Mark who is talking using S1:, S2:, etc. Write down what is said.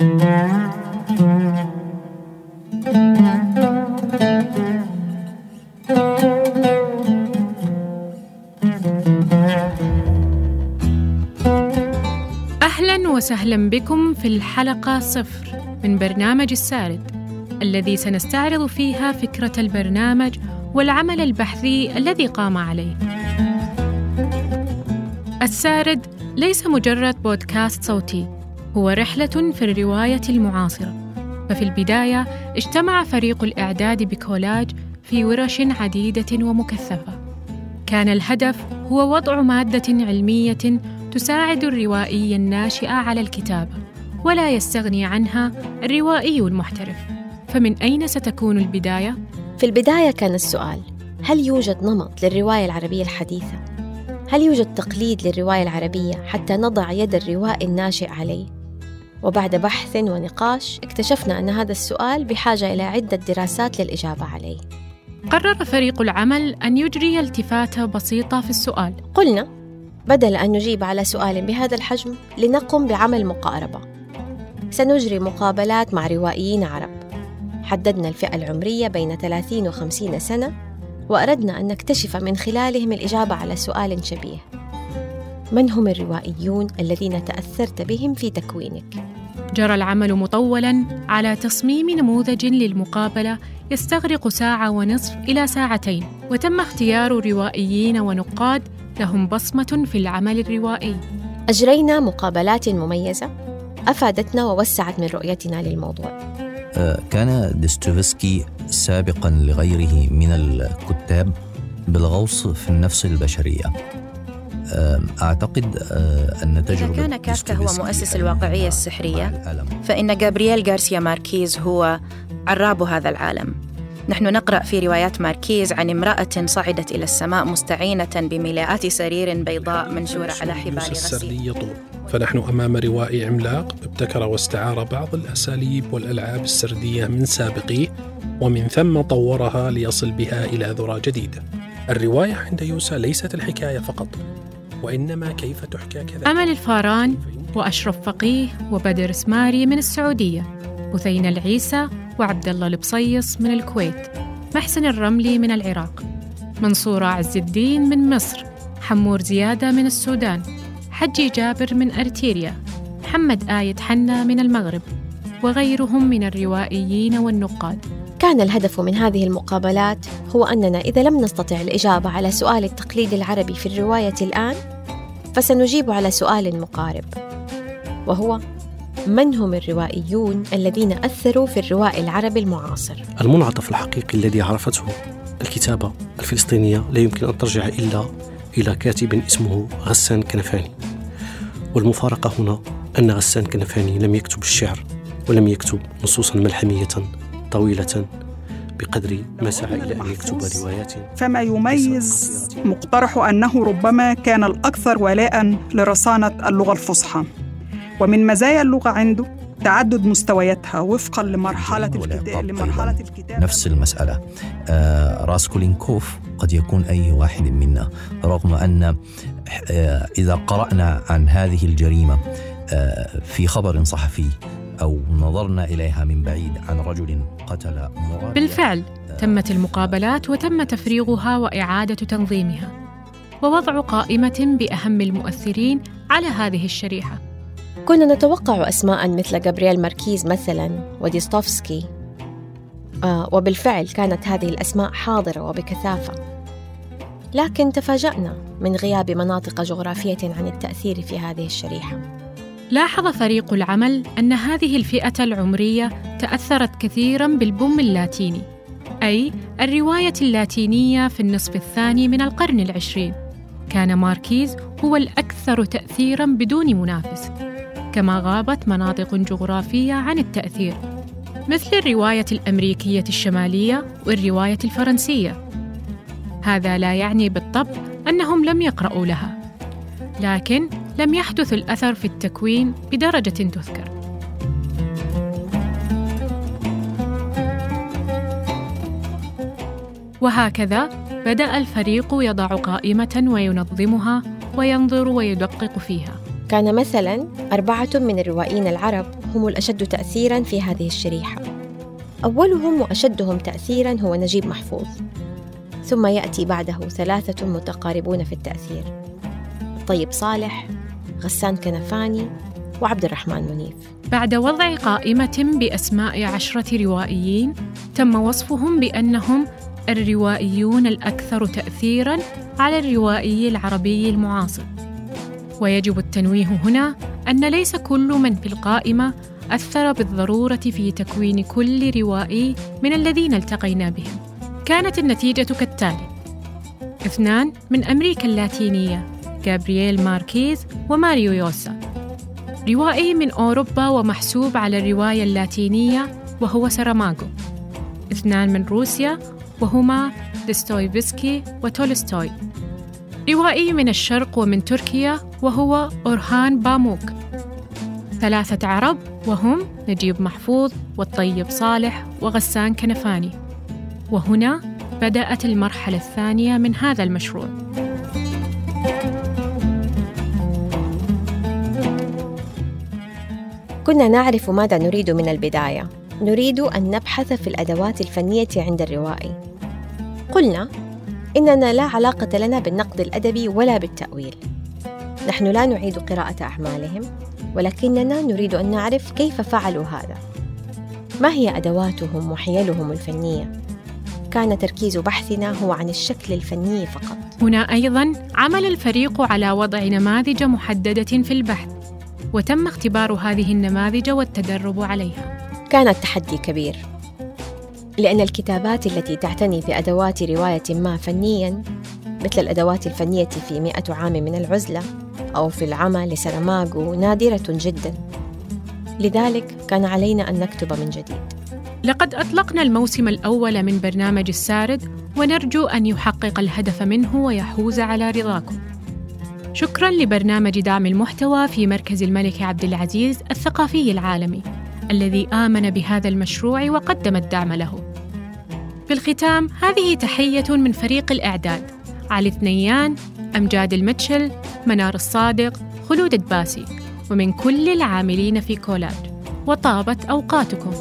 S1: أهلا وسهلا بكم في الحلقة صفر من برنامج السارد الذي سنستعرض فيها فكرة البرنامج والعمل البحثي الذي قام عليه. السارد ليس مجرد بودكاست صوتي، هو رحلة في الرواية المعاصرة. ففي البداية اجتمع فريق الإعداد بكولاج في ورش عديدة ومكثفة. كان الهدف هو وضع مادة علمية تساعد الروائي الناشئ على الكتابة، ولا يستغني عنها الروائي المحترف. فمن أين ستكون البداية؟
S2: في البداية كان السؤال هل يوجد نمط للرواية العربية الحديثة؟ هل يوجد تقليد للرواية العربية حتى نضع يد الروائي الناشئ عليه؟ وبعد بحث ونقاش اكتشفنا أن هذا السؤال بحاجة إلى عدة دراسات للإجابة عليه.
S1: قرر فريق العمل أن يجري التفاتة بسيطة في السؤال.
S2: قلنا بدل أن نجيب على سؤال بهذا الحجم لنقم بعمل مقاربة. سنجري مقابلات مع روائيين عرب. حددنا الفئة العمرية بين 30 و 50 سنة وأردنا أن نكتشف من خلالهم الإجابة على سؤال شبيه. من هم الروائيون الذين تأثرت بهم في تكوينك؟
S1: جرى العمل مطولا على تصميم نموذج للمقابلة يستغرق ساعة ونصف إلى ساعتين وتم اختيار روائيين ونقاد لهم بصمة في العمل الروائي.
S2: أجرينا مقابلات مميزة أفادتنا ووسعت من رؤيتنا للموضوع.
S3: آه، كان ديستوفسكي سابقا لغيره من الكتاب بالغوص في النفس البشرية. آه، أعتقد آه، أن تجربة
S4: إذا كان كافكا هو مؤسس الواقعية السحرية فإن جابرييل غارسيا ماركيز هو عراب هذا العالم. نحن نقرأ في روايات ماركيز عن امرأة صعدت إلى السماء مستعينة بملاءات سرير بيضاء منشورة على حبال غسيل.
S5: فنحن أمام روائي عملاق ابتكر واستعار بعض الأساليب والألعاب السردية من سابقيه ومن ثم طورها ليصل بها إلى ذرى جديدة. الرواية عند يوسى ليست الحكاية فقط. وإنما كيف تحكى كذا؟
S1: أمل الفاران وأشرف فقيه وبدر سماري من السعودية بثينة العيسى وعبد الله البصيص من الكويت محسن الرملي من العراق منصورة عز الدين من مصر حمور زيادة من السودان حجي جابر من أرتيريا محمد آية حنا من المغرب وغيرهم من الروائيين والنقاد.
S2: كان الهدف من هذه المقابلات هو أننا إذا لم نستطع الإجابة على سؤال التقليد العربي في الرواية الآن فسنجيب على سؤال مقارب وهو من هم الروائيون الذين أثروا في الروائي العربي المعاصر؟
S6: المنعطف الحقيقي الذي عرفته الكتابة الفلسطينية لا يمكن أن ترجع إلا إلى كاتب اسمه غسان كنفاني والمفارقة هنا أن غسان كنفاني لم يكتب الشعر ولم يكتب نصوصا ملحمية طويلة بقدر ما سعى إلى أن يكتب روايات
S7: فما يميز مقترح أنه ربما كان الأكثر ولاء لرصانة اللغة الفصحى. ومن مزايا اللغة عنده تعدد مستوياتها وفقا لمرحلة الكتاب لمرحلة الكتاب
S3: نفس المسألة. آه راسكولينكوف قد يكون أي واحد منا رغم أن آه إذا قرأنا عن هذه الجريمة آه في خبر صحفي أو نظرنا إليها من بعيد عن رجل قتل مرابية
S1: بالفعل تمت المقابلات وتم تفريغها وإعادة تنظيمها ووضع قائمة بأهم المؤثرين على هذه الشريحة.
S2: كنا نتوقع أسماء مثل جابرييل ماركيز مثلا وديستوفسكي آه وبالفعل كانت هذه الأسماء حاضرة وبكثافة. لكن تفاجأنا من غياب مناطق جغرافية عن التأثير في هذه الشريحة.
S1: لاحظ فريق العمل أن هذه الفئة العمرية تأثرت كثيراً بالبوم اللاتيني أي الرواية اللاتينية في النصف الثاني من القرن العشرين. كان ماركيز هو الأكثر تأثيراً بدون منافس كما غابت مناطق جغرافية عن التأثير مثل الرواية الأمريكية الشمالية والرواية الفرنسية. هذا لا يعني بالطبع أنهم لم يقرأوا لها لكن لم يحدث الأثر في التكوين بدرجة تذكر. وهكذا بدأ الفريق يضع قائمة وينظمها وينظر ويدقق فيها.
S2: كان مثلا أربعة من الروائيين العرب هم الأشد تأثيراً في هذه الشريحة. أولهم وأشدهم تأثيراً هو نجيب محفوظ. ثم يأتي بعده ثلاثة متقاربون في التأثير. طيب صالح غسان كنفاني وعبد الرحمن منيف.
S1: بعد وضع قائمة بأسماء عشرة روائيين تم وصفهم بأنهم الروائيون الأكثر تأثيراً على الروائي العربي المعاصر. ويجب التنويه هنا أن ليس كل من في القائمة أثر بالضرورة في تكوين كل روائي من الذين التقينا بهم. كانت النتيجة كالتالي اثنان من أمريكا اللاتينية جابرييل ماركيز وماريو يوسا. روائي من أوروبا ومحسوب على الرواية اللاتينية وهو سراماغو اثنان من روسيا وهما دستويفسكي وتولستوي. روائي من الشرق ومن تركيا وهو أورهان باموك. ثلاثة عرب وهم نجيب محفوظ والطيب صالح وغسان كنفاني. وهنا بدأت المرحلة الثانية من هذا المشروع.
S2: كنا نعرف ماذا نريد من البداية. نريد أن نبحث في الأدوات الفنية عند الروائي. قلنا إننا لا علاقة لنا بالنقد الأدبي ولا بالتأويل. نحن لا نعيد قراءة أعمالهم ولكننا نريد أن نعرف كيف فعلوا هذا. ما هي أدواتهم وحيلهم الفنية؟ كان تركيز بحثنا هو عن الشكل الفني فقط.
S1: هنا أيضا عمل الفريق على وضع نماذج محددة في البحث. وتم اختبار هذه النماذج والتدرب عليها.
S2: كان التحدي كبير لأن الكتابات التي تعتني بأدوات رواية ما فنياً مثل الأدوات الفنية في مئة عام من العزلة أو في العمى لسرماغو نادرة جداً. لذلك كان علينا أن نكتب من جديد.
S1: لقد أطلقنا الموسم الأول من برنامج السارد ونرجو أن يحقق الهدف منه ويحوز على رضاكم. شكرا لبرنامج دعم المحتوى في مركز الملك عبد العزيز الثقافي العالمي الذي آمن بهذا المشروع وقدم الدعم له. في الختام هذه تحية من فريق الإعداد علي ثنيان، أمجاد المتشل، منار الصادق، خلود الدباسي ومن كل العاملين في كولاد وطابت أوقاتكم